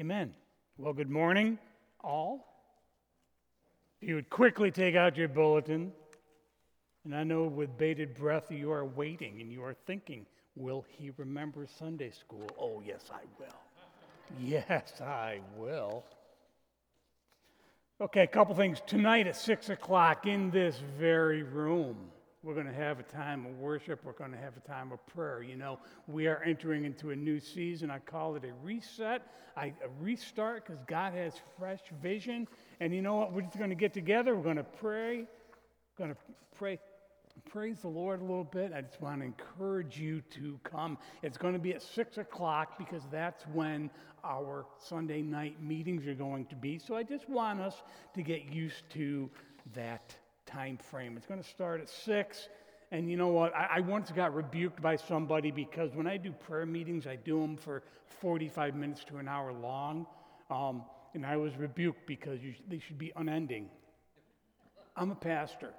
Amen. Well, good morning, all. If you would quickly take out your bulletin, and I know with bated breath you are waiting and you are thinking, will he remember Sunday school? Oh, yes, I will. Yes, I will. Okay, a couple things. Tonight at 6 o'clock in this very room, we're going to have a time of worship. We're going to have a time of prayer. You know, we are entering into a new season. I call it a reset, I, a restart, because God has fresh vision. And you know what? We're just going to get together. We're going to pray. We're going to pray. Praise the Lord a little bit. I just want to encourage you to come. It's going to be at 6 o'clock because that's when our Sunday night meetings are going to be. So I just want us to get used to that time frame. It's going to start at 6. And you know what? I, I, once got rebuked by somebody because when I do prayer meetings, I do them for 45 minutes to an hour long. Um, and I was rebuked because you, they should be unending. I'm a pastor.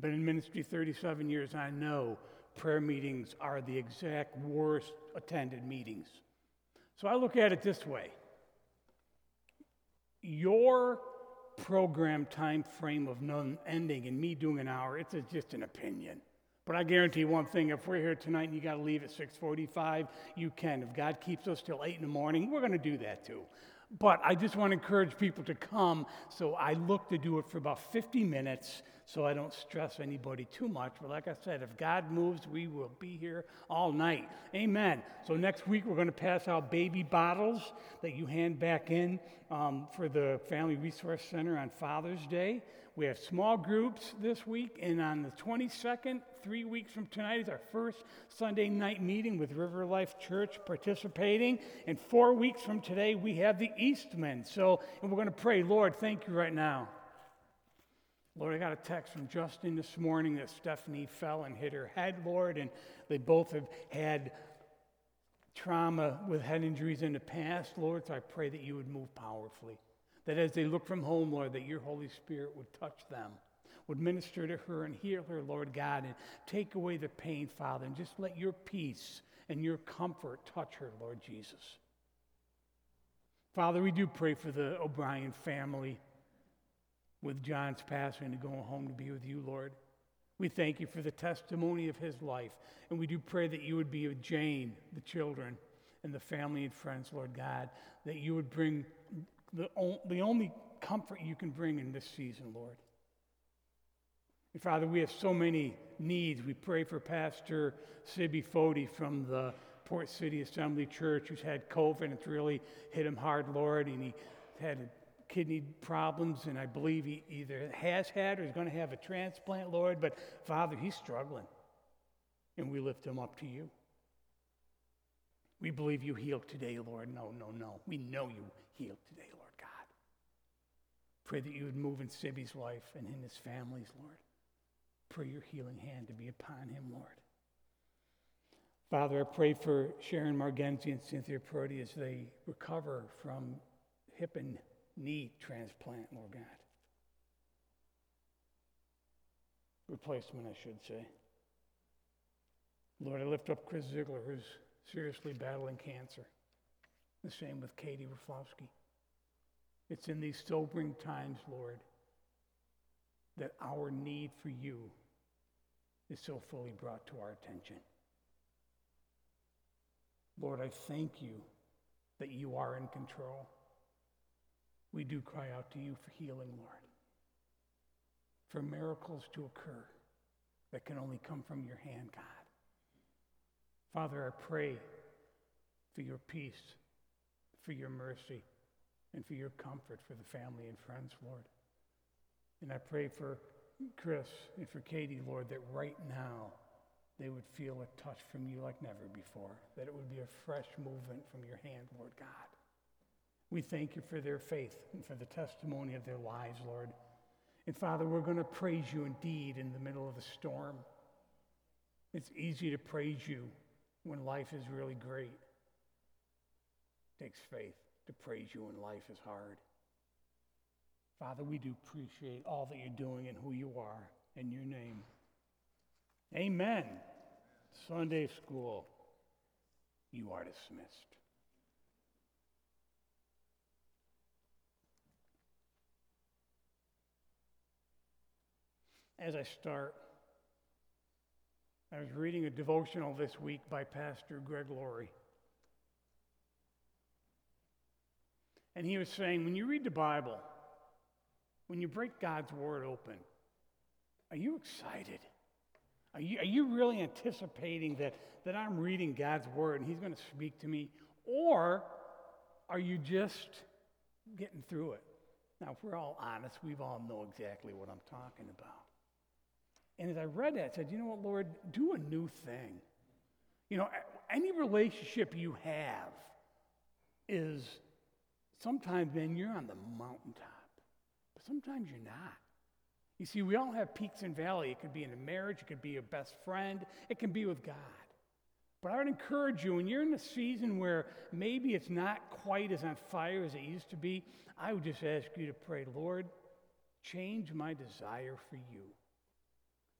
Been in ministry 37 years. I know prayer meetings are the exact worst attended meetings. So I look at it this way your program time frame of none ending and me doing an hour, it's just an opinion. But I guarantee one thing, if we're here tonight and you got to leave at 6:45, you can. If God keeps us till 8 in the morning, we're going to do that too. But I just want to encourage people to come, so I look to do it for about 50 minutes so I don't stress anybody too much. But like I said, if God moves, we will be here all night. Amen. So next week, we're going to pass out baby bottles that you hand back in um, for the Family Resource Center on Father's Day. We have small groups this week, and on the 22nd, three weeks from tonight, is our first Sunday night meeting with River Life Church participating. And four weeks from today, we have the Eastmen. So, and we're going to pray, Lord, thank you right now. Lord, I got a text from Justin this morning that Stephanie fell and hit her head, Lord, and they both have had trauma with head injuries in the past, Lord. So I pray that you would move powerfully. That as they look from home, Lord, that your Holy Spirit would touch them, would minister to her and heal her, Lord God, and take away the pain, Father, and just let your peace and your comfort touch her, Lord Jesus. Father, we do pray for the O'Brien family with John's passing and going home to be with you, Lord. We thank you for the testimony of his life. And we do pray that you would be with Jane, the children, and the family and friends, Lord God, that you would bring the, the only comfort you can bring in this season, Lord. And Father, we have so many needs. We pray for Pastor Sibby Fody from the Port City Assembly Church who's had COVID and it's really hit him hard, Lord, and he had kidney problems, and I believe he either has had or is going to have a transplant, Lord. But Father, he's struggling, and we lift him up to you. We believe you healed today, Lord. No, no, no. We know you healed today, Lord. Pray that you would move in Sibby's life and in his family's, Lord. Pray your healing hand to be upon him, Lord. Father, I pray for Sharon Margenzi and Cynthia Purdy as they recover from hip and knee transplant, Lord God. Replacement, I should say. Lord, I lift up Chris Ziegler, who's seriously battling cancer. The same with Katie Raflowski. It's in these sobering times, Lord, that our need for you is so fully brought to our attention. Lord, I thank you that you are in control. We do cry out to you for healing, Lord, for miracles to occur that can only come from your hand, God. Father, I pray for your peace, for your mercy and for your comfort for the family and friends, Lord. And I pray for Chris and for Katie, Lord, that right now they would feel a touch from you like never before, that it would be a fresh movement from your hand, Lord God. We thank you for their faith and for the testimony of their lives, Lord. And Father, we're going to praise you indeed in the middle of the storm. It's easy to praise you when life is really great. It takes faith to praise you when life is hard. Father, we do appreciate all that you're doing and who you are in your name. Amen. Sunday school, you are dismissed. As I start, I was reading a devotional this week by Pastor Greg Laurie. And he was saying, when you read the Bible, when you break God's Word open, are you excited? Are you, are you really anticipating that, that I'm reading God's Word and He's going to speak to me? Or are you just getting through it? Now, if we're all honest, we've all know exactly what I'm talking about. And as I read that, I said, you know what, Lord, do a new thing. You know, any relationship you have is sometimes, man, you're on the mountaintop, but sometimes you're not. You see, we all have peaks and valleys. It could be in a marriage, it could be a best friend, it can be with God. But I would encourage you, when you're in a season where maybe it's not quite as on fire as it used to be, I would just ask you to pray, Lord, change my desire for you.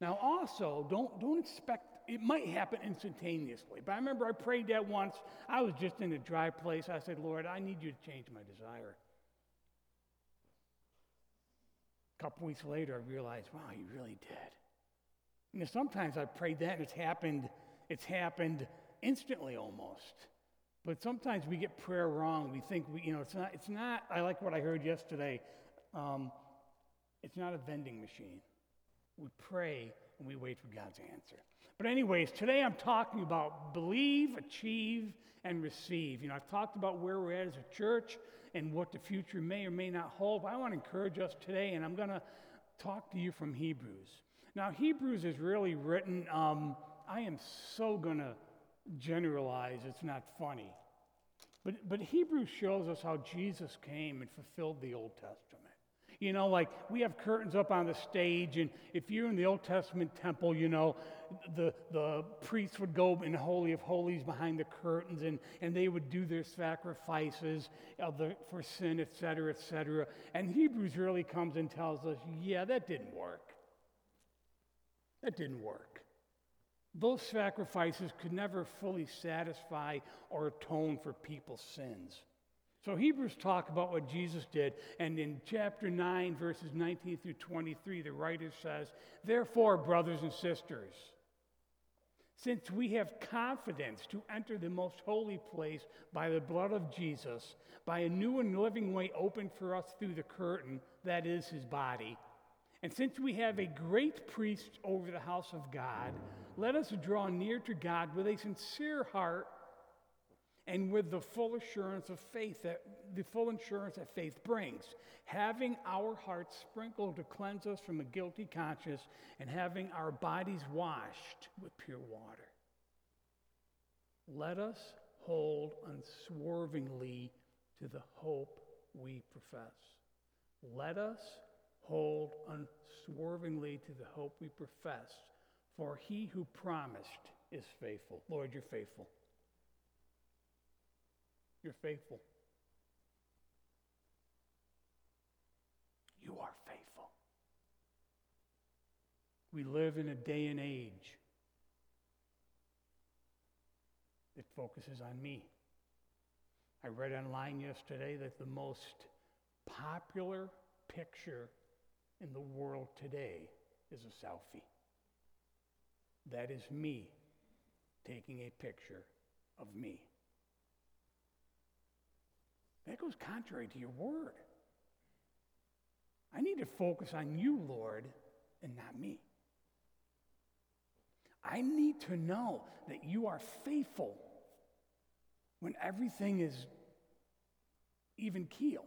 Now, also, don't, don't expect, it might happen instantaneously. But I remember I prayed that once. I was just in a dry place. I said, Lord, I need you to change my desire. A couple weeks later, I realized, wow, you really did. You know, sometimes I prayed that and it's happened, it's happened instantly almost. But sometimes we get prayer wrong. We think we, you know, it's not, it's not, I like what I heard yesterday. Um, it's not a vending machine. We pray and we wait for God's answer. But, anyways, today I'm talking about believe, achieve, and receive. You know, I've talked about where we're at as a church and what the future may or may not hold. But I want to encourage us today, and I'm going to talk to you from Hebrews. Now, Hebrews is really written, um, I am so going to generalize, it's not funny. But, but Hebrews shows us how Jesus came and fulfilled the Old Testament. You know, like we have curtains up on the stage, and if you're in the Old Testament temple, you know, the, the priests would go in the Holy of Holies behind the curtains, and, and they would do their sacrifices of the, for sin, et cetera, et cetera. And Hebrews really comes and tells us, yeah, that didn't work. That didn't work. Those sacrifices could never fully satisfy or atone for people's sins. So Hebrews talk about what Jesus did, and in chapter 9, verses 19 through 23, the writer says, Therefore, brothers and sisters, since we have confidence to enter the most holy place by the blood of Jesus, by a new and living way opened for us through the curtain, that is his body, and since we have a great priest over the house of God, let us draw near to God with a sincere heart and with the full assurance of faith that the full assurance that faith brings, having our hearts sprinkled to cleanse us from a guilty conscience, and having our bodies washed with pure water. Let us hold unswervingly to the hope we profess. Let us hold unswervingly to the hope we profess, for he who promised is faithful. Lord, you're faithful. You're faithful. You are faithful. We live in a day and age that focuses on me. I read online yesterday that the most popular picture in the world today is a selfie. That is me taking a picture of me. That goes contrary to your word. I need to focus on you, Lord, and not me. I need to know that you are faithful when everything is even keel.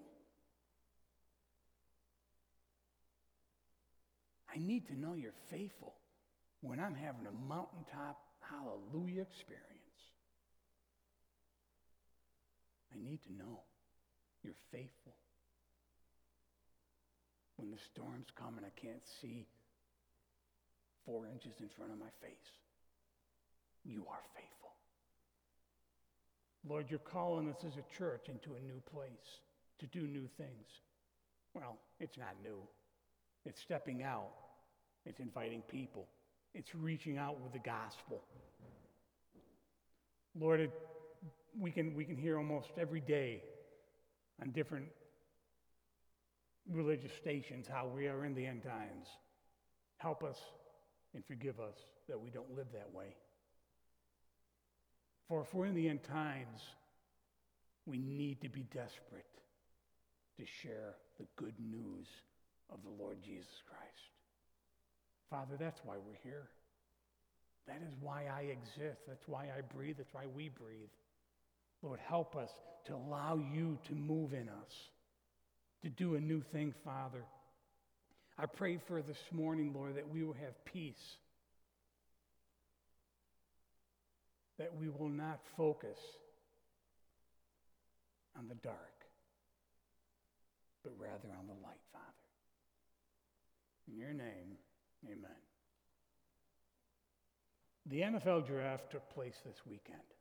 I need to know you're faithful when I'm having a mountaintop hallelujah experience. I need to know. You're faithful. When the storms come and I can't see four inches in front of my face, you are faithful. Lord, you're calling us as a church into a new place to do new things. Well, it's not new. It's stepping out. It's inviting people. It's reaching out with the gospel. Lord, it, we, can, we can hear almost every day on different religious stations how we are in the end times. Help us and forgive us that we don't live that way. For if we're in the end times, we need to be desperate to share the good news of the Lord Jesus Christ. Father, that's why we're here. That is why I exist. That's why I breathe. That's why we breathe. Lord, help us to allow you to move in us, to do a new thing, Father. I pray for this morning, Lord, that we will have peace, that we will not focus on the dark, but rather on the light, Father. In your name, amen. The NFL draft took place this weekend.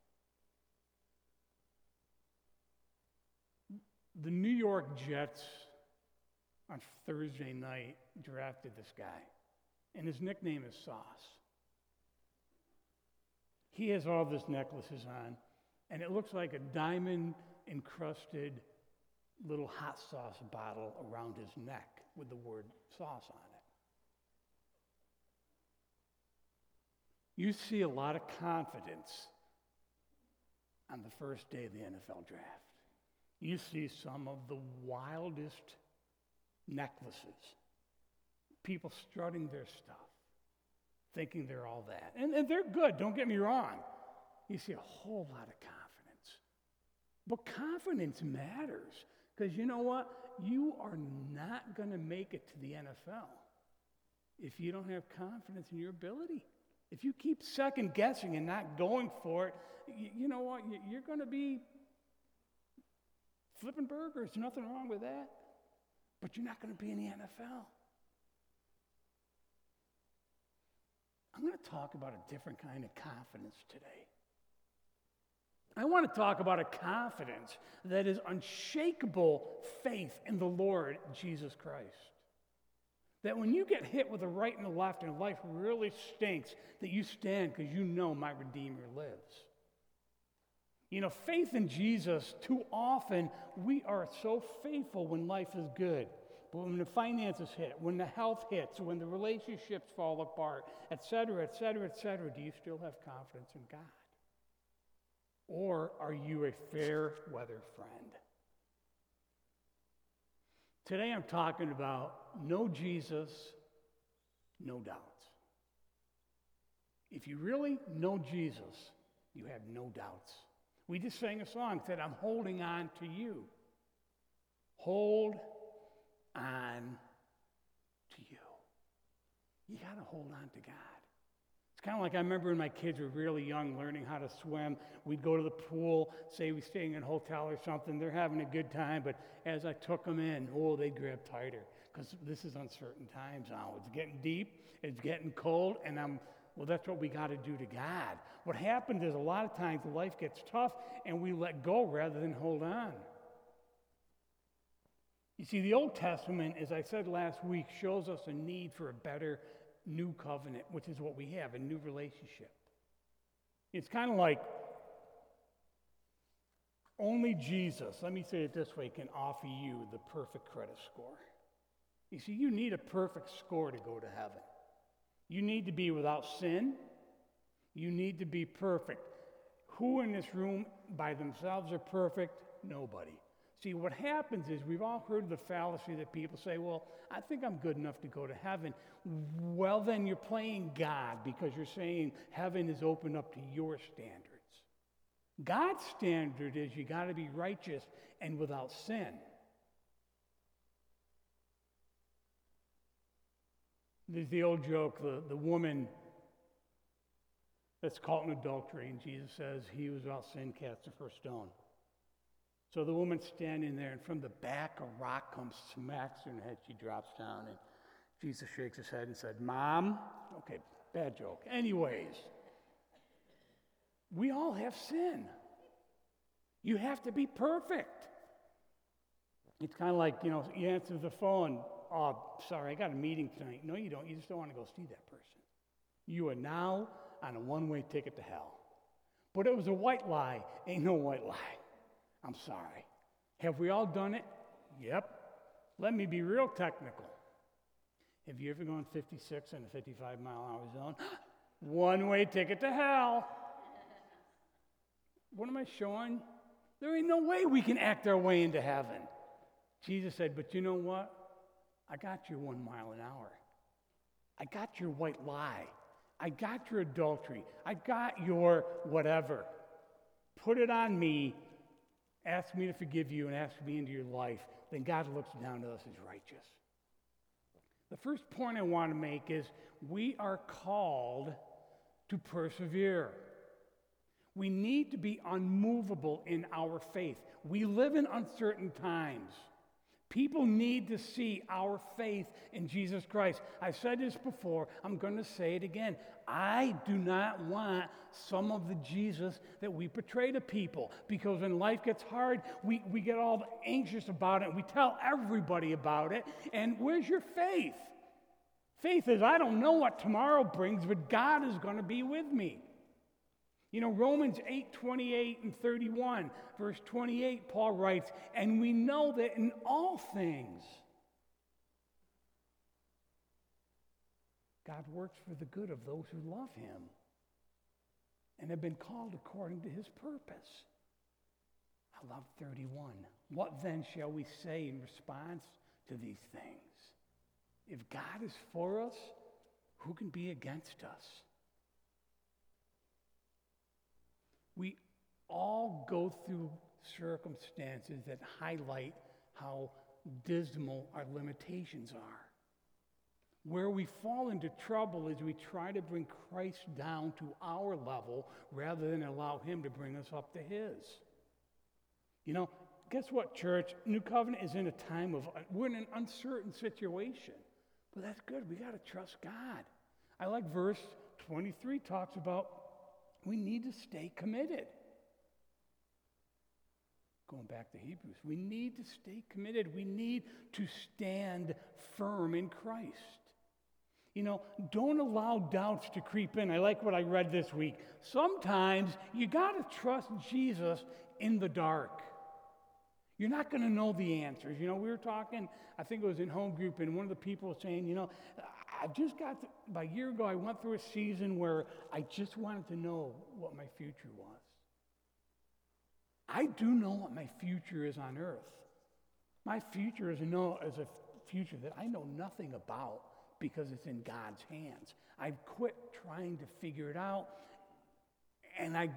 The New York Jets on Thursday night drafted this guy, and his nickname is Sauce. He has all these necklaces on, and it looks like a diamond encrusted little hot sauce bottle around his neck with the word sauce on it. You see a lot of confidence on the first day of the NFL draft. You see some of the wildest necklaces, people strutting their stuff, thinking they're all that. And, and they're good, don't get me wrong. You see a whole lot of confidence. But confidence matters because you know what? You are not going to make it to the NFL if you don't have confidence in your ability. If you keep second guessing and not going for it, you, you know what? You're going to be flipping burgers. Nothing wrong with that. But you're not going to be in the NFL. I'm going to talk about a different kind of confidence today. I want to talk about a confidence that is unshakable faith in the Lord Jesus Christ. That when you get hit with the right and the left and life really stinks, that you stand because you know my Redeemer lives. You know, faith in Jesus, too often we are so faithful when life is good. But when the finances hit, when the health hits, when the relationships fall apart, et cetera, et cetera, et cetera, do you still have confidence in God? Or are you a fair weather friend? Today I'm talking about no Jesus, no doubts. If you really know Jesus, you have no doubts. We just sang a song that I'm holding on to you. Hold on to you. You got to hold on to God. It's kind of like I remember when my kids were really young learning how to swim. We'd go to the pool, say we're staying in a hotel or something. They're having a good time, but as I took them in, oh, they'd grab tighter because this is uncertain times now. It's getting deep, it's getting cold, and I'm well, that's what we got to do to God. What happens is a lot of times life gets tough and we let go rather than hold on. You see, the Old Testament, as I said last week, shows us a need for a better new covenant, which is what we have a new relationship. It's kind of like only Jesus, let me say it this way, can offer you the perfect credit score. You see, you need a perfect score to go to heaven. You need to be without sin. You need to be perfect. Who in this room by themselves are perfect? Nobody. See, what happens is we've all heard the fallacy that people say, well, I think I'm good enough to go to heaven. Well, then you're playing God because you're saying heaven is open up to your standards. God's standard is you got to be righteous and without sin. There's the old joke the, the woman that's caught in adultery, and Jesus says, He who's without sin cast the first stone. So the woman's standing there, and from the back, a rock comes, smacks her in the head. She drops down, and Jesus shakes his head and said, Mom, okay, bad joke. Anyways, we all have sin. You have to be perfect. It's kind of like, you know, you answer the phone, oh, sorry, I got a meeting tonight. No, you don't. You just don't want to go see that person. You are now on a one way ticket to hell. But it was a white lie. Ain't no white lie. I'm sorry. Have we all done it? Yep. Let me be real technical. Have you ever gone 56 in a 55 mile an hour zone? One way ticket to hell. What am I showing? There ain't no way we can act our way into heaven. Jesus said, But you know what? I got your one mile an hour. I got your white lie. I got your adultery. I got your whatever. Put it on me. Ask me to forgive you and ask me into your life. Then God looks down to us as righteous. The first point I want to make is we are called to persevere. We need to be unmovable in our faith. We live in uncertain times. People need to see our faith in Jesus Christ. I've said this before, I'm going to say it again. I do not want some of the Jesus that we portray to people because when life gets hard, we, we get all anxious about it. We tell everybody about it. And where's your faith? Faith is, I don't know what tomorrow brings, but God is going to be with me. You know, Romans 8 28 and 31, verse 28, Paul writes, And we know that in all things, God works for the good of those who love him and have been called according to his purpose. I love 31. What then shall we say in response to these things? If God is for us, who can be against us? We all go through circumstances that highlight how dismal our limitations are. Where we fall into trouble is we try to bring Christ down to our level rather than allow Him to bring us up to His. You know, guess what, church? New Covenant is in a time of, we're in an uncertain situation. But that's good. We got to trust God. I like verse 23 talks about we need to stay committed. Going back to Hebrews, we need to stay committed. We need to stand firm in Christ. You know, don't allow doubts to creep in. I like what I read this week. Sometimes you got to trust Jesus in the dark. You're not going to know the answers. You know, we were talking, I think it was in home group, and one of the people was saying, you know, I've just got, to, about a year ago, I went through a season where I just wanted to know what my future was. I do know what my future is on earth. My future is, is a future that I know nothing about because it's in God's hands. I've quit trying to figure it out, and I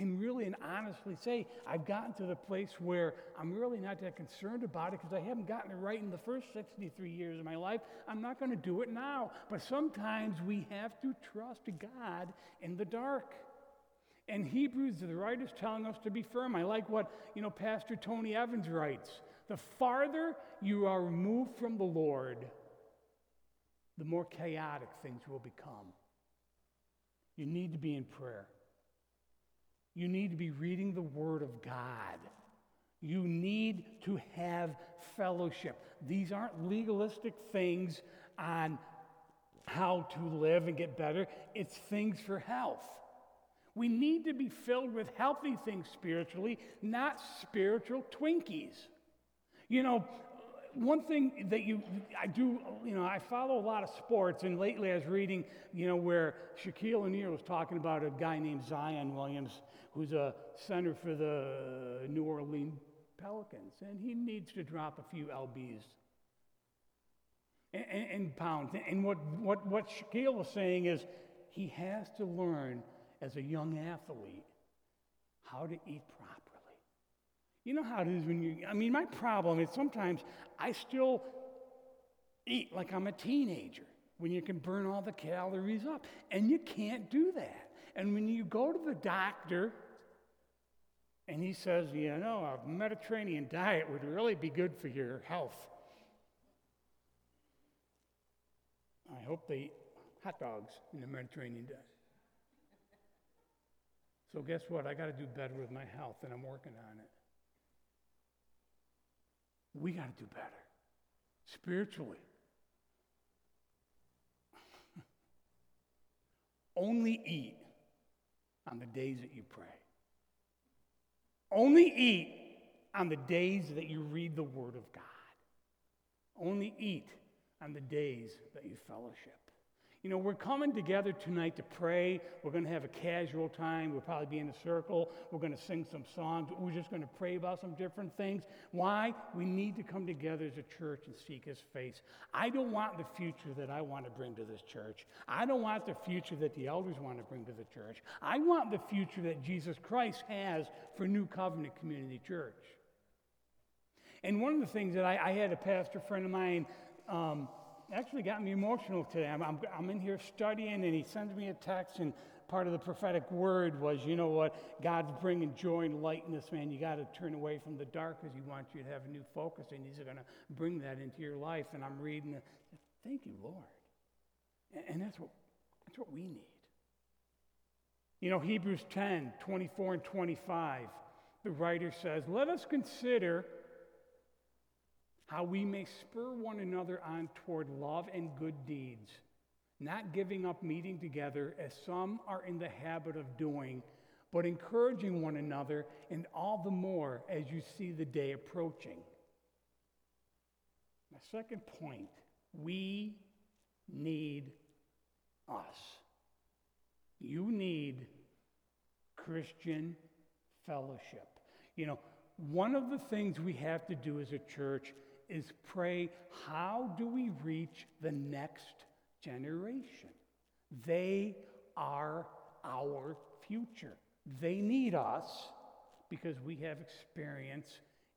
can really and honestly say I've gotten to the place where I'm really not that concerned about it because I haven't gotten it right in the first 63 years of my life. I'm not going to do it now. But sometimes we have to trust God in the dark. And Hebrews, the writer's telling us to be firm. I like what, you know, Pastor Tony Evans writes. The farther you are removed from the Lord, the more chaotic things will become. You need to be in prayer. You need to be reading the Word of God. You need to have fellowship. These aren't legalistic things on how to live and get better, it's things for health. We need to be filled with healthy things spiritually, not spiritual Twinkies. You know, one thing that you, I do, you know, I follow a lot of sports, and lately I was reading, you know, where Shaquille O'Neal was talking about a guy named Zion Williams, who's a center for the New Orleans Pelicans, and he needs to drop a few lbs and, and, and pounds. And what, what, what Shaquille was saying is he has to learn as a young athlete how to eat properly. You know how it is when you, I mean, my problem is sometimes I still eat like I'm a teenager when you can burn all the calories up. And you can't do that. And when you go to the doctor and he says, you know, a Mediterranean diet would really be good for your health. I hope they eat hot dogs in the Mediterranean diet. So, guess what? I got to do better with my health, and I'm working on it. We got to do better spiritually. Only eat on the days that you pray. Only eat on the days that you read the Word of God. Only eat on the days that you fellowship. You know, we're coming together tonight to pray. We're going to have a casual time. We'll probably be in a circle. We're going to sing some songs. We're just going to pray about some different things. Why? We need to come together as a church and seek His face. I don't want the future that I want to bring to this church. I don't want the future that the elders want to bring to the church. I want the future that Jesus Christ has for New Covenant Community Church. And one of the things that I, I had a pastor friend of mine. Um, actually got me emotional today. I'm, I'm, I'm, in here studying, and he sends me a text, and part of the prophetic word was, you know what? God's bringing joy and light in this man. You got to turn away from the dark because He wants you to have a new focus, and He's going to bring that into your life. And I'm reading, it. thank you, Lord. And, and that's what that's what we need. You know, Hebrews 10, 24 and 25, the writer says, Let us consider how we may spur one another on toward love and good deeds, not giving up meeting together as some are in the habit of doing, but encouraging one another, and all the more as you see the day approaching. My second point we need us. You need Christian fellowship. You know, one of the things we have to do as a church is pray how do we reach the next generation? They are our future. They need us because we have experience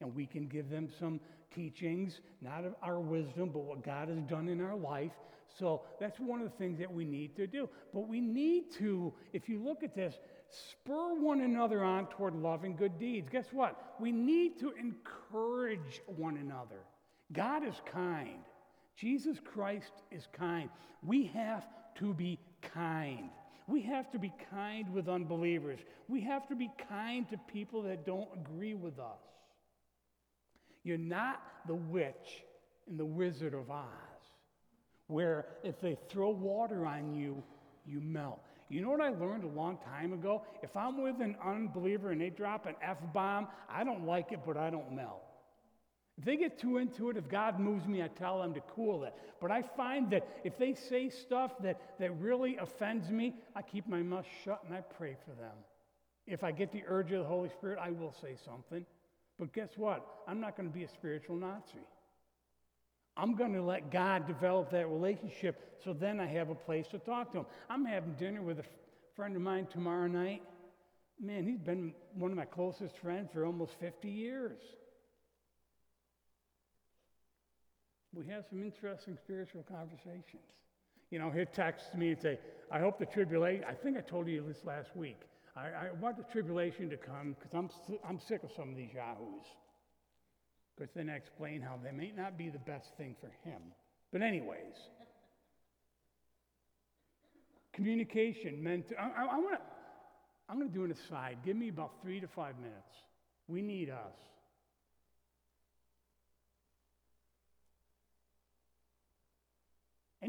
and we can give them some teachings, not of our wisdom, but what God has done in our life. So that's one of the things that we need to do. But we need to, if you look at this, spur one another on toward love and good deeds. Guess what? We need to encourage one another. God is kind. Jesus Christ is kind. We have to be kind. We have to be kind with unbelievers. We have to be kind to people that don't agree with us. You're not the witch in the Wizard of Oz, where if they throw water on you, you melt. You know what I learned a long time ago? If I'm with an unbeliever and they drop an F bomb, I don't like it, but I don't melt. If they get too into it, if God moves me, I tell them to cool it. But I find that if they say stuff that, that really offends me, I keep my mouth shut and I pray for them. If I get the urge of the Holy Spirit, I will say something. But guess what? I'm not going to be a spiritual Nazi. I'm going to let God develop that relationship so then I have a place to talk to him. I'm having dinner with a friend of mine tomorrow night. Man, he's been one of my closest friends for almost 50 years. We have some interesting spiritual conversations. You know, he'll text me and say, I hope the tribulation, I think I told you this last week. I, I want the tribulation to come because I'm, I'm sick of some of these yahoos. Because then I explain how they may not be the best thing for him. But, anyways, communication meant, to, I, I, I wanna, I'm going to do an aside. Give me about three to five minutes. We need us.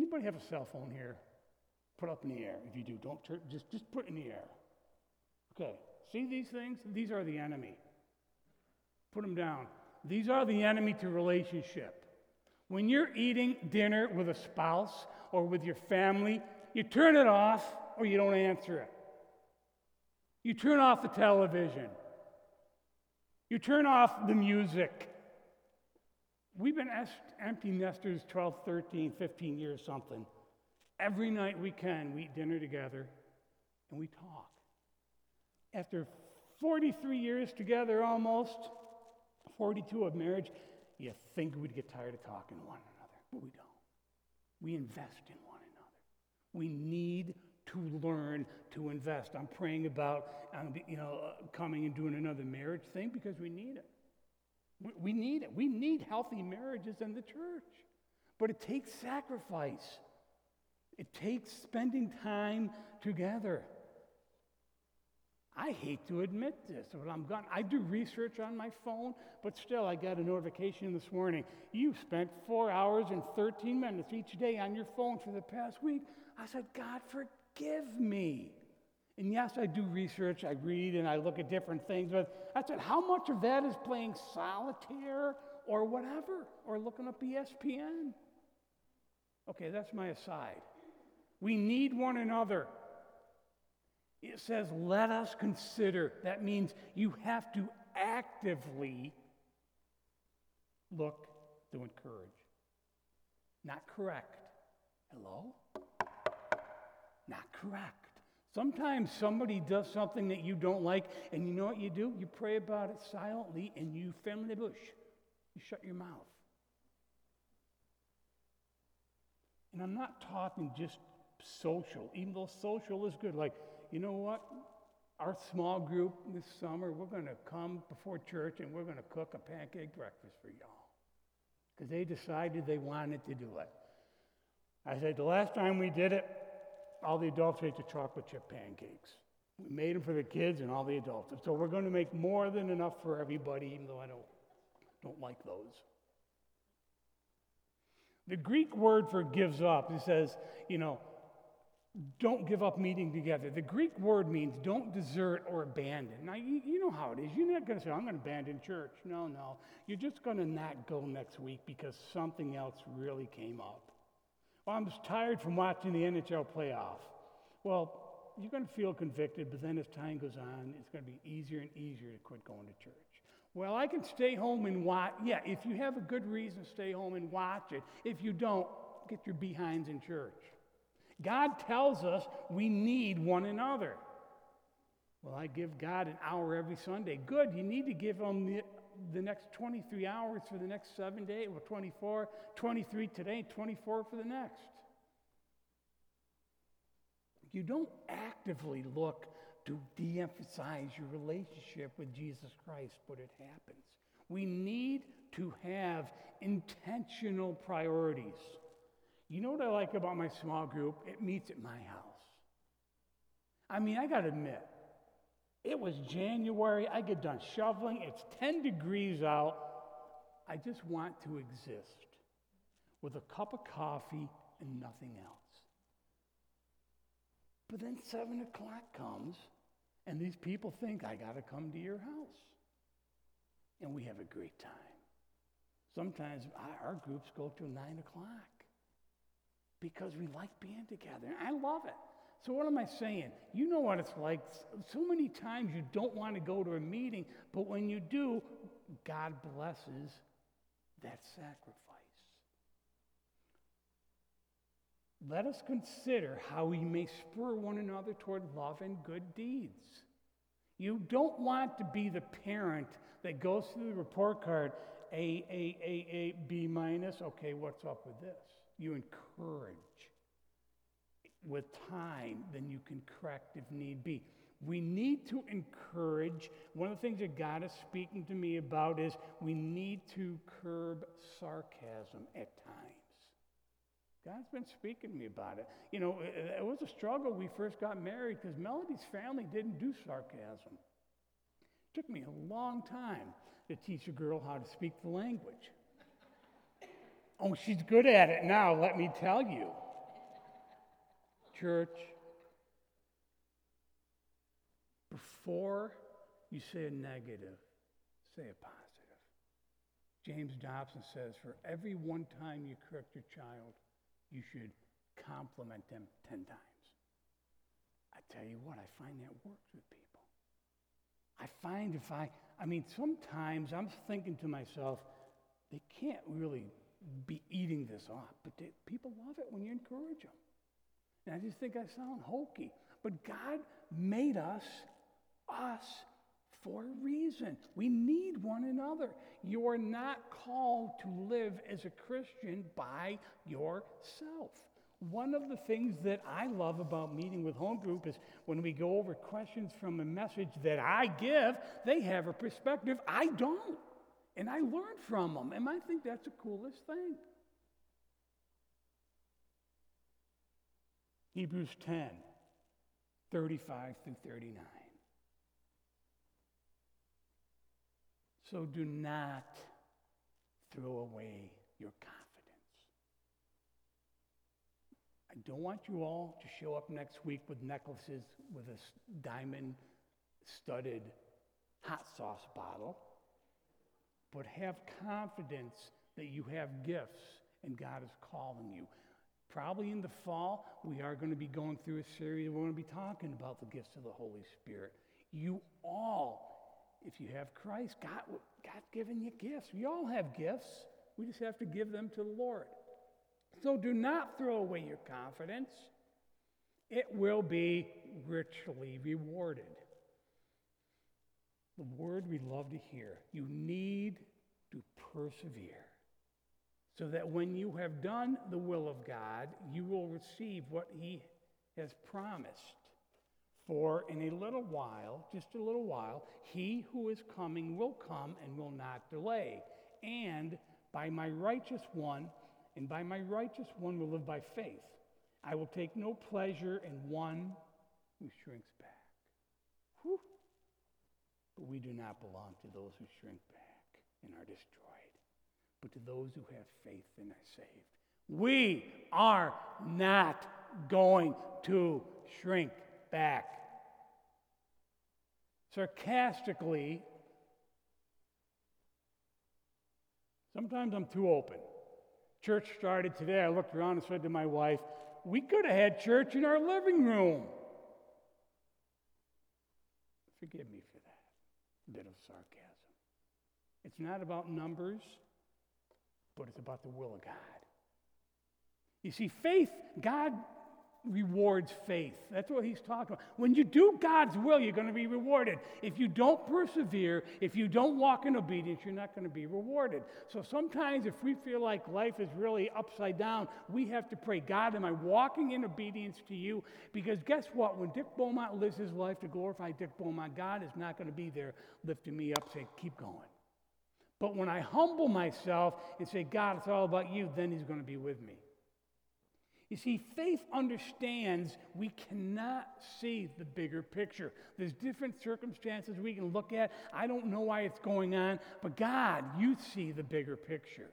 Anybody have a cell phone here? Put up in the air. If you do, don't turn, just, just put it in the air. Okay. See these things? These are the enemy. Put them down. These are the enemy to relationship. When you're eating dinner with a spouse or with your family, you turn it off or you don't answer it. You turn off the television. You turn off the music. We've been empty nesters 12, 13, 15 years, something. Every night we can, we eat dinner together and we talk. After 43 years together almost, 42 of marriage, you think we'd get tired of talking to one another, but we don't. We invest in one another. We need to learn to invest. I'm praying about you know, uh, coming and doing another marriage thing because we need it. We need it. We need healthy marriages in the church. But it takes sacrifice, it takes spending time together. I hate to admit this, but I'm gone. I do research on my phone, but still, I got a notification this morning. You spent four hours and 13 minutes each day on your phone for the past week. I said, God, forgive me. And yes, I do research, I read, and I look at different things, but I said, how much of that is playing solitaire or whatever, or looking up ESPN? Okay, that's my aside. We need one another. It says, let us consider. That means you have to actively look to encourage, not correct. Hello? Not correct. Sometimes somebody does something that you don't like, and you know what you do? You pray about it silently and you fend the bush. You shut your mouth. And I'm not talking just social, even though social is good. Like, you know what? Our small group this summer, we're going to come before church and we're going to cook a pancake breakfast for y'all. Because they decided they wanted to do it. I said, the last time we did it, all the adults ate the chocolate chip pancakes. We made them for the kids and all the adults. So we're going to make more than enough for everybody, even though I don't, don't like those. The Greek word for gives up, it says, you know, don't give up meeting together. The Greek word means don't desert or abandon. Now, you, you know how it is. You're not going to say, I'm going to abandon church. No, no. You're just going to not go next week because something else really came up. Well, I'm just tired from watching the NHL playoff. Well, you're going to feel convicted, but then as time goes on, it's going to be easier and easier to quit going to church. Well, I can stay home and watch. Yeah, if you have a good reason, stay home and watch it. If you don't, get your behinds in church. God tells us we need one another. Well, I give God an hour every Sunday. Good, you need to give him the, the next 23 hours for the next seven days. Well, 24, 23 today, 24 for the next. You don't actively look to de emphasize your relationship with Jesus Christ, but it happens. We need to have intentional priorities. You know what I like about my small group? It meets at my house. I mean, I got to admit, it was January. I get done shoveling. It's 10 degrees out. I just want to exist with a cup of coffee and nothing else. But then 7 o'clock comes, and these people think I got to come to your house. And we have a great time. Sometimes our groups go till 9 o'clock because we like being together. I love it. So, what am I saying? You know what it's like. So many times you don't want to go to a meeting, but when you do, God blesses that sacrifice. Let us consider how we may spur one another toward love and good deeds. You don't want to be the parent that goes through the report card A, A, A, A, B minus. Okay, what's up with this? You encourage with time, then you can correct if need be. We need to encourage. One of the things that God is speaking to me about is we need to curb sarcasm at times. God's been speaking to me about it. You know, it, it was a struggle we first got married because Melody's family didn't do sarcasm. It took me a long time to teach a girl how to speak the language. Oh, she's good at it now, let me tell you. Church, before you say a negative, say a positive. James Dobson says for every one time you correct your child, you should compliment them 10 times. I tell you what, I find that works with people. I find if I, I mean, sometimes I'm thinking to myself, they can't really be eating this up. But they, people love it when you encourage them. And I just think I sound hokey. But God made us, us, for a reason. We need one another. You are not called to live as a Christian by yourself. One of the things that I love about meeting with home group is when we go over questions from a message that I give, they have a perspective I don't. And I learn from them. And I think that's the coolest thing. Hebrews 10, 35 through 39. So do not throw away your confidence. I don't want you all to show up next week with necklaces with a diamond studded hot sauce bottle but have confidence that you have gifts and God is calling you. Probably in the fall, we are going to be going through a series. We're going to be talking about the gifts of the Holy Spirit. You all, if you have Christ, God, God's given you gifts. We all have gifts. We just have to give them to the Lord. So do not throw away your confidence. It will be richly rewarded. The word we love to hear. You need to persevere so that when you have done the will of God, you will receive what He has promised. For in a little while, just a little while, He who is coming will come and will not delay. And by my righteous one, and by my righteous one will live by faith. I will take no pleasure in one who shrinks back. Whew. But we do not belong to those who shrink back and are destroyed, but to those who have faith and are saved. We are not going to shrink back. Sarcastically, sometimes I'm too open. Church started today. I looked around and said to my wife, We could have had church in our living room. Forgive me for that bit of sarcasm. It's not about numbers, but it's about the will of God. You see, faith, God rewards faith. That's what he's talking about. When you do God's will, you're going to be rewarded. If you don't persevere, if you don't walk in obedience, you're not going to be rewarded. So sometimes, if we feel like life is really upside down, we have to pray God, am I walking in obedience to you? Because guess what? When Dick Beaumont lives his life to glorify Dick Beaumont, God is not going to be there lifting me up, saying, keep going. But when I humble myself and say, God, it's all about you, then he's going to be with me. You see, faith understands we cannot see the bigger picture. There's different circumstances we can look at. I don't know why it's going on, but God, you see the bigger picture.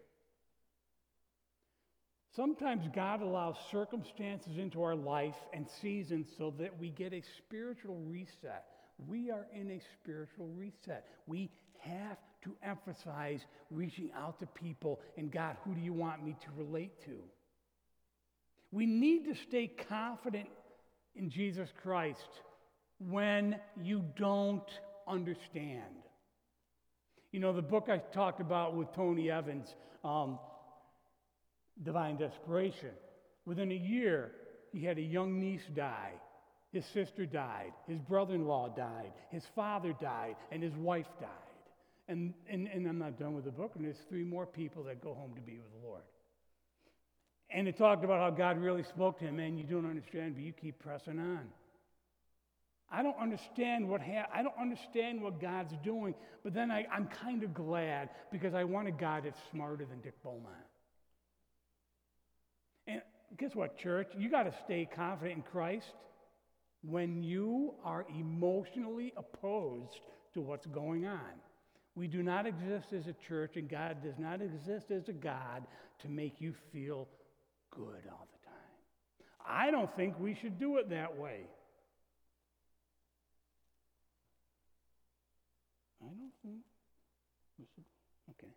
Sometimes God allows circumstances into our life and seasons so that we get a spiritual reset. We are in a spiritual reset. We have to emphasize reaching out to people and God, who do you want me to relate to? We need to stay confident in Jesus Christ when you don't understand. You know, the book I talked about with Tony Evans, um, Divine Desperation, within a year, he had a young niece die. His sister died. His brother in law died. His father died. And his wife died. And, and, and I'm not done with the book, and there's three more people that go home to be with the Lord. And it talked about how God really spoke to him. Man, you don't understand, but you keep pressing on. I don't understand what ha- I don't understand what God's doing, but then I, I'm kind of glad because I want a God that's smarter than Dick Beaumont. And guess what, church? You got to stay confident in Christ when you are emotionally opposed to what's going on. We do not exist as a church, and God does not exist as a God to make you feel good all the time. I don't think we should do it that way. I don't think we should. Okay.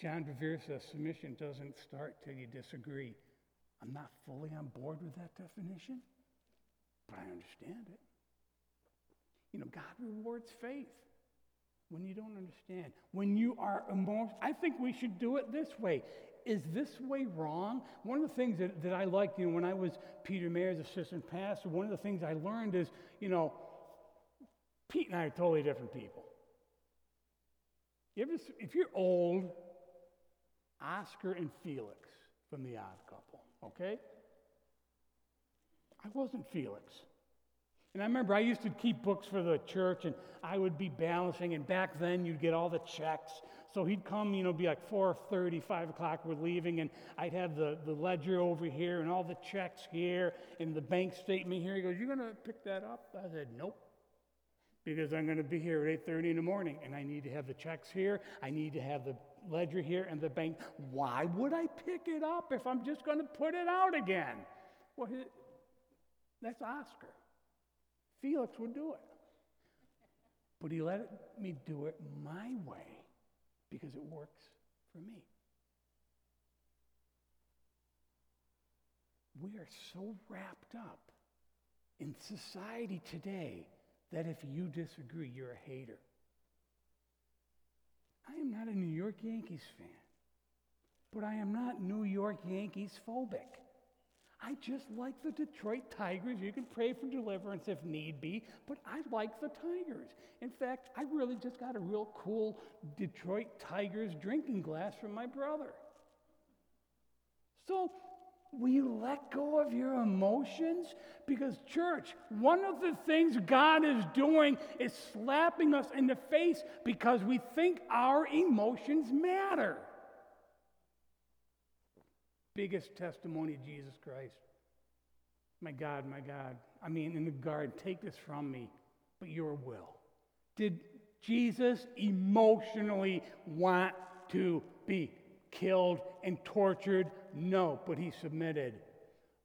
John Bevere says submission doesn't start till you disagree. I'm not fully on board with that definition, but I understand it. You know, God rewards faith when you don't understand, when you are emotional. I think we should do it this way. Is this way wrong? One of the things that, that I liked, you know, when I was Peter Mayer's assistant pastor, one of the things I learned is, you know, Pete and I are totally different people. You ever, if you're old, Oscar and Felix from The Odd okay? I wasn't Felix. And I remember I used to keep books for the church and I would be balancing, and back then you'd get all the checks. So he'd come, you know, be like 4.30, 5 o'clock, we're leaving, and I'd have the, the ledger over here and all the checks here and the bank statement here. He goes, you're going to pick that up? I said, nope. Because I'm going to be here at 8.30 in the morning, and I need to have the checks here. I need to have the ledger here and the bank. Why would I pick it up if I'm just going to put it out again? Well, that's Oscar. Felix would do it. But he let me do it my way because it works for me. We are so wrapped up in society today that if you disagree, you're a hater. I am not a New York Yankees fan, but I am not New York Yankees phobic. I just like the Detroit Tigers. You can pray for deliverance if need be, but I like the Tigers. In fact, I really just got a real cool Detroit Tigers drinking glass from my brother. So, will you let go of your emotions? Because, church, one of the things God is doing is slapping us in the face because we think our emotions matter biggest testimony of Jesus Christ. My God, my God. I mean, in the garden, take this from me, but your will. Did Jesus emotionally want to be killed and tortured? No, but he submitted.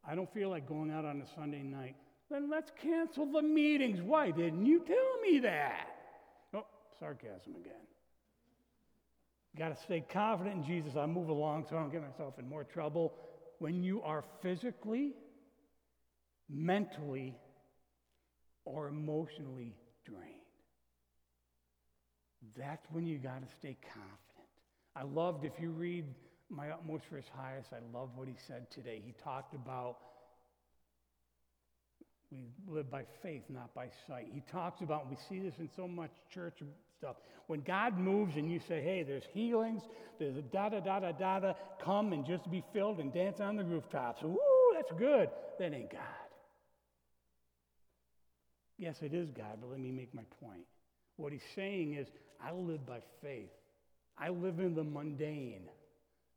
I don't feel like going out on a Sunday night. Then let's cancel the meetings. Why didn't you tell me that? Oh, sarcasm again. Got to stay confident in Jesus. I move along so I don't get myself in more trouble. When you are physically, mentally, or emotionally drained, that's when you got to stay confident. I loved, if you read My Utmost for His Highest, I love what he said today. He talked about we live by faith, not by sight. He talks about, we see this in so much church stuff. When God moves and you say, hey, there's healings, there's a da da da da da da, come and just be filled and dance on the rooftops. Woo, that's good. That ain't God. Yes, it is God, but let me make my point. What he's saying is, I live by faith. I live in the mundane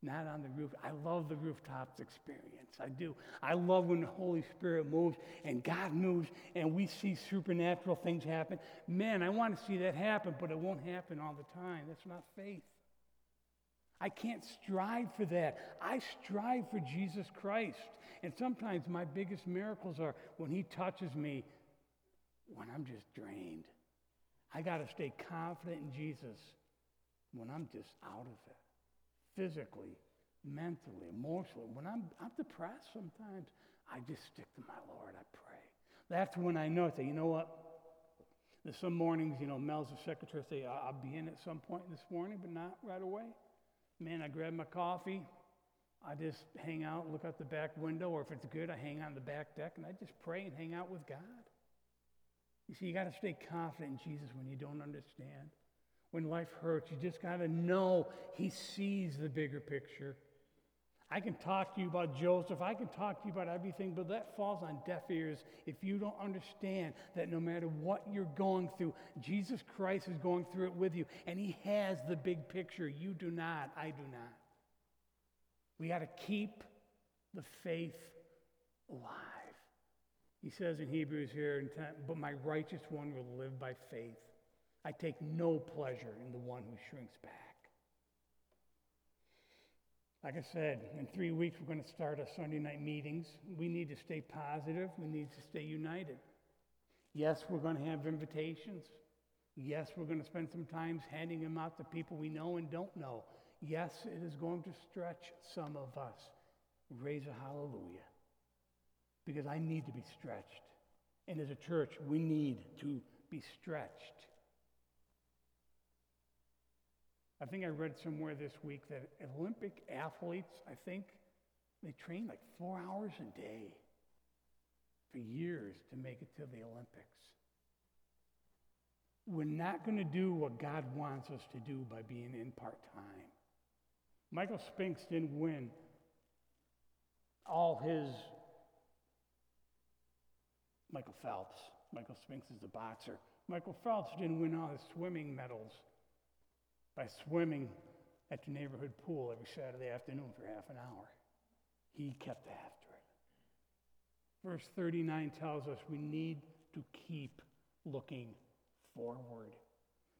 not on the roof. I love the rooftops experience. I do. I love when the Holy Spirit moves and God moves and we see supernatural things happen. Man, I want to see that happen, but it won't happen all the time. That's not faith. I can't strive for that. I strive for Jesus Christ. And sometimes my biggest miracles are when He touches me when I'm just drained. I got to stay confident in Jesus when I'm just out of it physically, mentally, emotionally. When I'm, I'm depressed sometimes, I just stick to my Lord. I pray. That's when I know, say, you know what? There's some mornings, you know, Mel's the secretary, say, I'll be in at some point this morning, but not right away. Man, I grab my coffee. I just hang out, look out the back window, or if it's good, I hang on the back deck and I just pray and hang out with God. You see, you got to stay confident in Jesus when you don't understand when life hurts. You just got to know He sees the bigger picture. I can talk to you about Joseph. I can talk to you about everything, but that falls on deaf ears if you don't understand that no matter what you're going through, Jesus Christ is going through it with you, and He has the big picture. You do not. I do not. We got to keep the faith alive. He says in Hebrews here, but my righteous one will live by faith. I take no pleasure in the one who shrinks back. Like I said, in three weeks we're going to start our Sunday night meetings. We need to stay positive. We need to stay united. Yes, we're going to have invitations. Yes, we're going to spend some time handing them out to people we know and don't know. Yes, it is going to stretch some of us. Raise a hallelujah. Because I need to be stretched. And as a church, we need to be stretched. I think I read somewhere this week that Olympic athletes, I think, they train like four hours a day for years to make it to the Olympics. We're not going to do what God wants us to do by being in part time. Michael Spinks didn't win all his. Michael Phelps. Michael Spinks is a boxer. Michael Phelps didn't win all his swimming medals by swimming at the neighborhood pool every Saturday afternoon for half an hour. He kept after it. Verse 39 tells us we need to keep looking forward.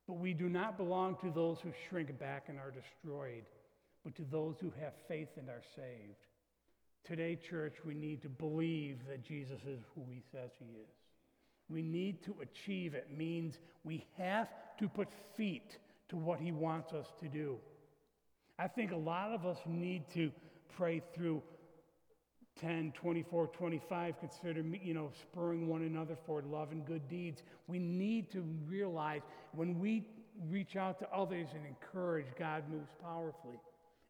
But we do not belong to those who shrink back and are destroyed, but to those who have faith and are saved. Today, church, we need to believe that Jesus is who he says he is. We need to achieve it means we have to put feet to what He wants us to do. I think a lot of us need to pray through 10, 24, 25 consider, you know, spurring one another for love and good deeds. We need to realize when we reach out to others and encourage, God moves powerfully.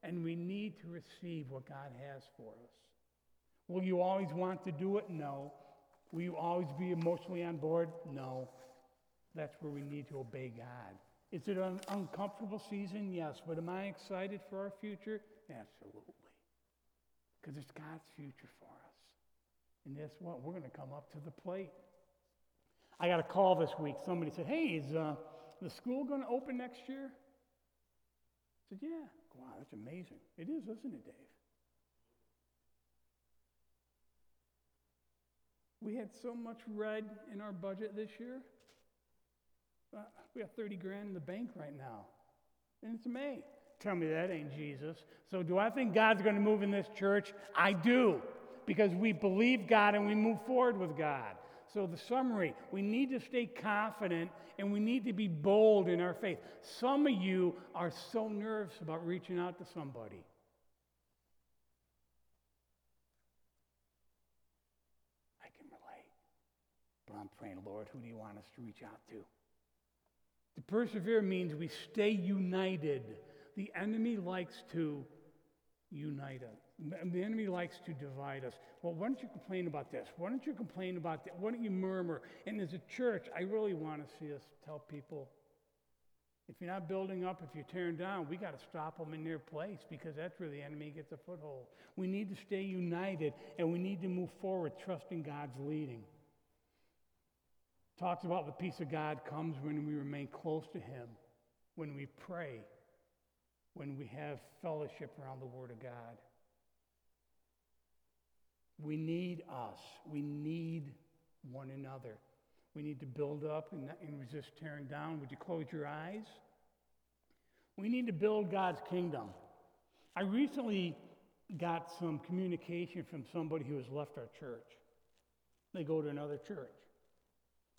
And we need to receive what God has for us. Will you always want to do it? No. Will you always be emotionally on board? No. That's where we need to obey God. Is it an uncomfortable season? Yes. But am I excited for our future? Absolutely. Because it's God's future for us. And guess what? We're going to come up to the plate. I got a call this week. Somebody said, Hey, is uh, the school going to open next year? I said, Yeah. Wow, that's amazing. It is, isn't it, Dave? We had so much red in our budget this year. Uh, we have 30 grand in the bank right now. And it's May. Tell me that ain't Jesus. So, do I think God's going to move in this church? I do, because we believe God and we move forward with God. So, the summary we need to stay confident and we need to be bold in our faith. Some of you are so nervous about reaching out to somebody. I can relate. But I'm praying, Lord, who do you want us to reach out to? To persevere means we stay united. The enemy likes to unite us. The enemy likes to divide us. Well, why don't you complain about this? Why don't you complain about that? Why don't you murmur? And as a church, I really want to see us tell people if you're not building up, if you're tearing down, we got to stop them in their place because that's where the enemy gets a foothold. We need to stay united and we need to move forward trusting God's leading. Talks about the peace of God comes when we remain close to Him, when we pray, when we have fellowship around the Word of God. We need us. We need one another. We need to build up and, and resist tearing down. Would you close your eyes? We need to build God's kingdom. I recently got some communication from somebody who has left our church. They go to another church.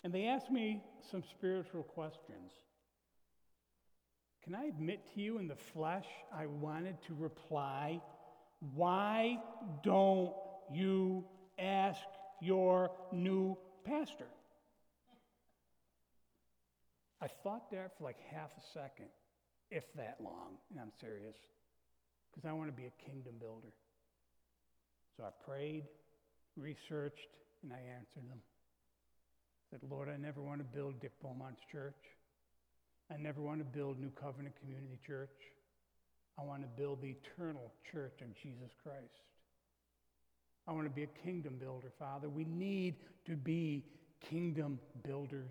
And they asked me some spiritual questions. Can I admit to you in the flesh, I wanted to reply, Why don't you ask your new pastor? I thought there for like half a second, if that long, and I'm serious, because I want to be a kingdom builder. So I prayed, researched, and I answered them. Said, Lord, I never want to build Dick Beaumont's church. I never want to build New Covenant Community Church. I want to build the eternal church of Jesus Christ. I want to be a kingdom builder, Father. We need to be kingdom builders.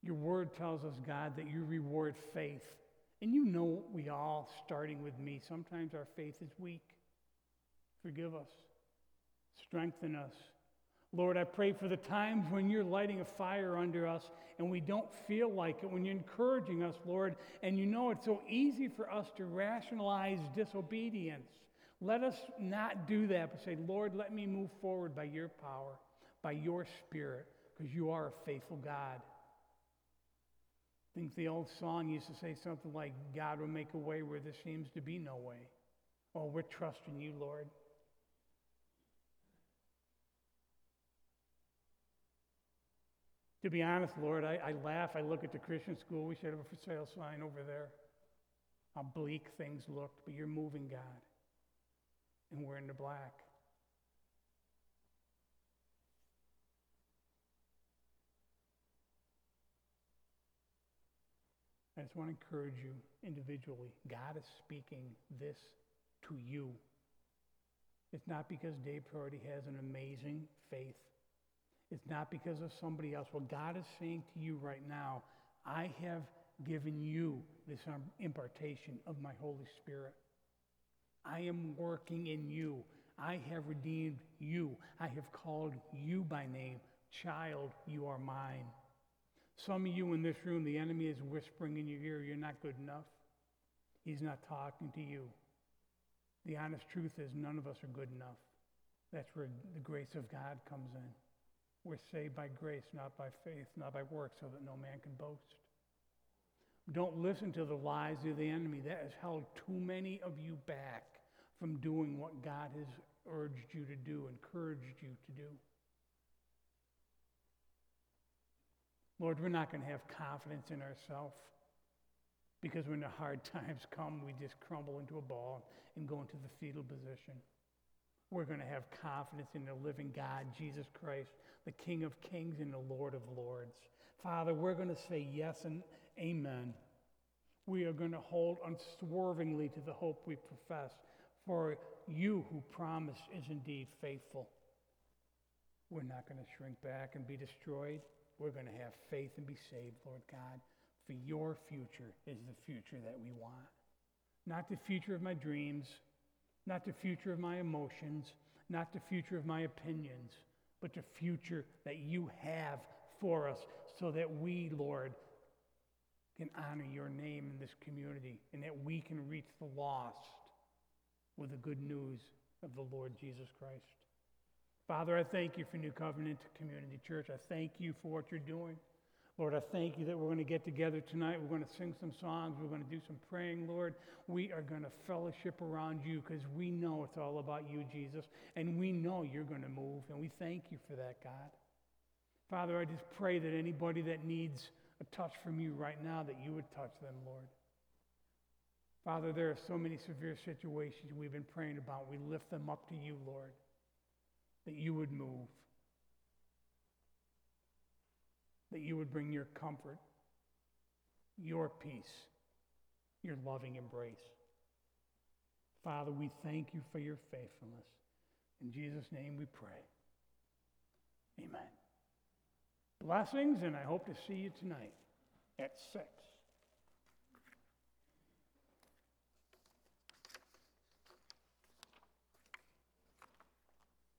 Your word tells us, God, that you reward faith. And you know we all, starting with me, sometimes our faith is weak. Forgive us. Strengthen us. Lord, I pray for the times when you're lighting a fire under us and we don't feel like it, when you're encouraging us, Lord, and you know it's so easy for us to rationalize disobedience. Let us not do that, but say, Lord, let me move forward by your power, by your spirit, because you are a faithful God. I think the old song used to say something like, God will make a way where there seems to be no way. Oh, we're trusting you, Lord. To be honest, Lord, I, I laugh. I look at the Christian school. We should have a for sale sign over there. How bleak things looked, but you're moving, God. And we're in the black. I just want to encourage you individually. God is speaking this to you. It's not because Dave Priority has an amazing faith. It's not because of somebody else. What God is saying to you right now, I have given you this impartation of my Holy Spirit. I am working in you. I have redeemed you. I have called you by name. Child, you are mine. Some of you in this room, the enemy is whispering in your ear, you're not good enough. He's not talking to you. The honest truth is, none of us are good enough. That's where the grace of God comes in. We're saved by grace, not by faith, not by works, so that no man can boast. Don't listen to the lies of the enemy. That has held too many of you back from doing what God has urged you to do, encouraged you to do. Lord, we're not going to have confidence in ourselves because when the hard times come, we just crumble into a ball and go into the fetal position. We're going to have confidence in the living God, Jesus Christ, the King of kings and the Lord of lords. Father, we're going to say yes and amen. We are going to hold unswervingly to the hope we profess, for you who promised is indeed faithful. We're not going to shrink back and be destroyed. We're going to have faith and be saved, Lord God. For your future is the future that we want. Not the future of my dreams, not the future of my emotions, not the future of my opinions, but the future that you have for us so that we, Lord, can honor your name in this community and that we can reach the lost with the good news of the Lord Jesus Christ. Father, I thank you for New Covenant Community Church. I thank you for what you're doing. Lord, I thank you that we're going to get together tonight. We're going to sing some songs. We're going to do some praying, Lord. We are going to fellowship around you because we know it's all about you, Jesus, and we know you're going to move, and we thank you for that, God. Father, I just pray that anybody that needs a touch from you right now, that you would touch them, Lord. Father, there are so many severe situations we've been praying about. We lift them up to you, Lord, that you would move, that you would bring your comfort, your peace, your loving embrace. Father, we thank you for your faithfulness. In Jesus' name we pray. Amen. Blessings, and I hope to see you tonight at 6.